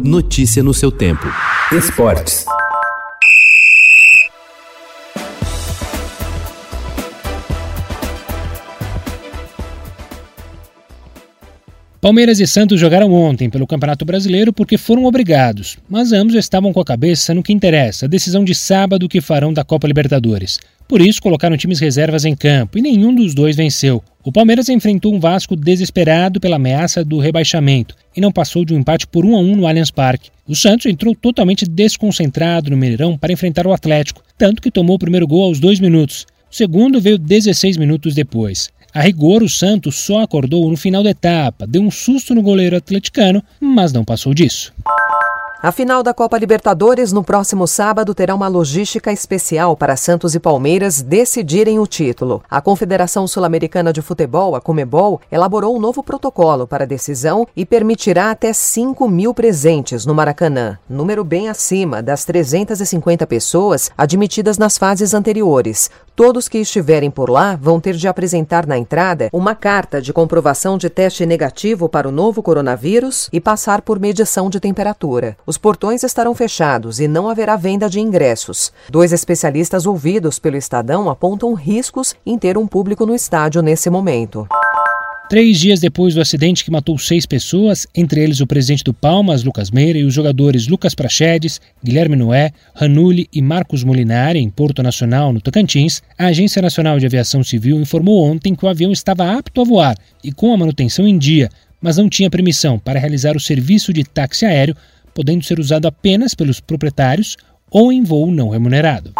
Notícia no seu tempo. Esportes. Palmeiras e Santos jogaram ontem pelo Campeonato Brasileiro porque foram obrigados, mas ambos estavam com a cabeça no que interessa, a decisão de sábado que farão da Copa Libertadores. Por isso, colocaram times reservas em campo e nenhum dos dois venceu. O Palmeiras enfrentou um Vasco desesperado pela ameaça do rebaixamento e não passou de um empate por 1 a 1 no Allianz Parque. O Santos entrou totalmente desconcentrado no Mineirão para enfrentar o Atlético, tanto que tomou o primeiro gol aos dois minutos. O segundo veio 16 minutos depois. A rigor, o Santos só acordou no final da etapa, deu um susto no goleiro atleticano, mas não passou disso. A final da Copa Libertadores no próximo sábado terá uma logística especial para Santos e Palmeiras decidirem o título. A Confederação Sul-Americana de Futebol, a Comebol, elaborou um novo protocolo para a decisão e permitirá até 5 mil presentes no Maracanã, número bem acima das 350 pessoas admitidas nas fases anteriores. Todos que estiverem por lá vão ter de apresentar na entrada uma carta de comprovação de teste negativo para o novo coronavírus e passar por medição de temperatura. Os portões estarão fechados e não haverá venda de ingressos. Dois especialistas ouvidos pelo Estadão apontam riscos em ter um público no estádio nesse momento. Três dias depois do acidente que matou seis pessoas, entre eles o presidente do Palmas, Lucas Meira, e os jogadores Lucas Prachedes, Guilherme Noé, Ranulli e Marcos Molinari, em Porto Nacional, no Tocantins, a Agência Nacional de Aviação Civil informou ontem que o avião estava apto a voar e com a manutenção em dia, mas não tinha permissão para realizar o serviço de táxi aéreo, podendo ser usado apenas pelos proprietários ou em voo não remunerado.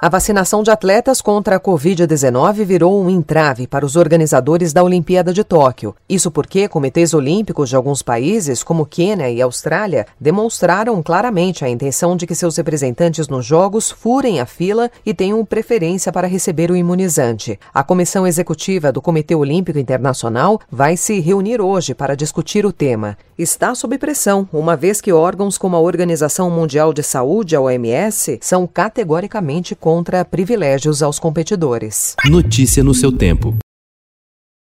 A vacinação de atletas contra a Covid-19 virou um entrave para os organizadores da Olimpíada de Tóquio. Isso porque comitês olímpicos de alguns países, como Quênia e Austrália, demonstraram claramente a intenção de que seus representantes nos Jogos furem a fila e tenham preferência para receber o imunizante. A comissão executiva do Comitê Olímpico Internacional vai se reunir hoje para discutir o tema. Está sob pressão, uma vez que órgãos como a Organização Mundial de Saúde, a OMS, são categoricamente contra privilégios aos competidores. Notícia no seu tempo.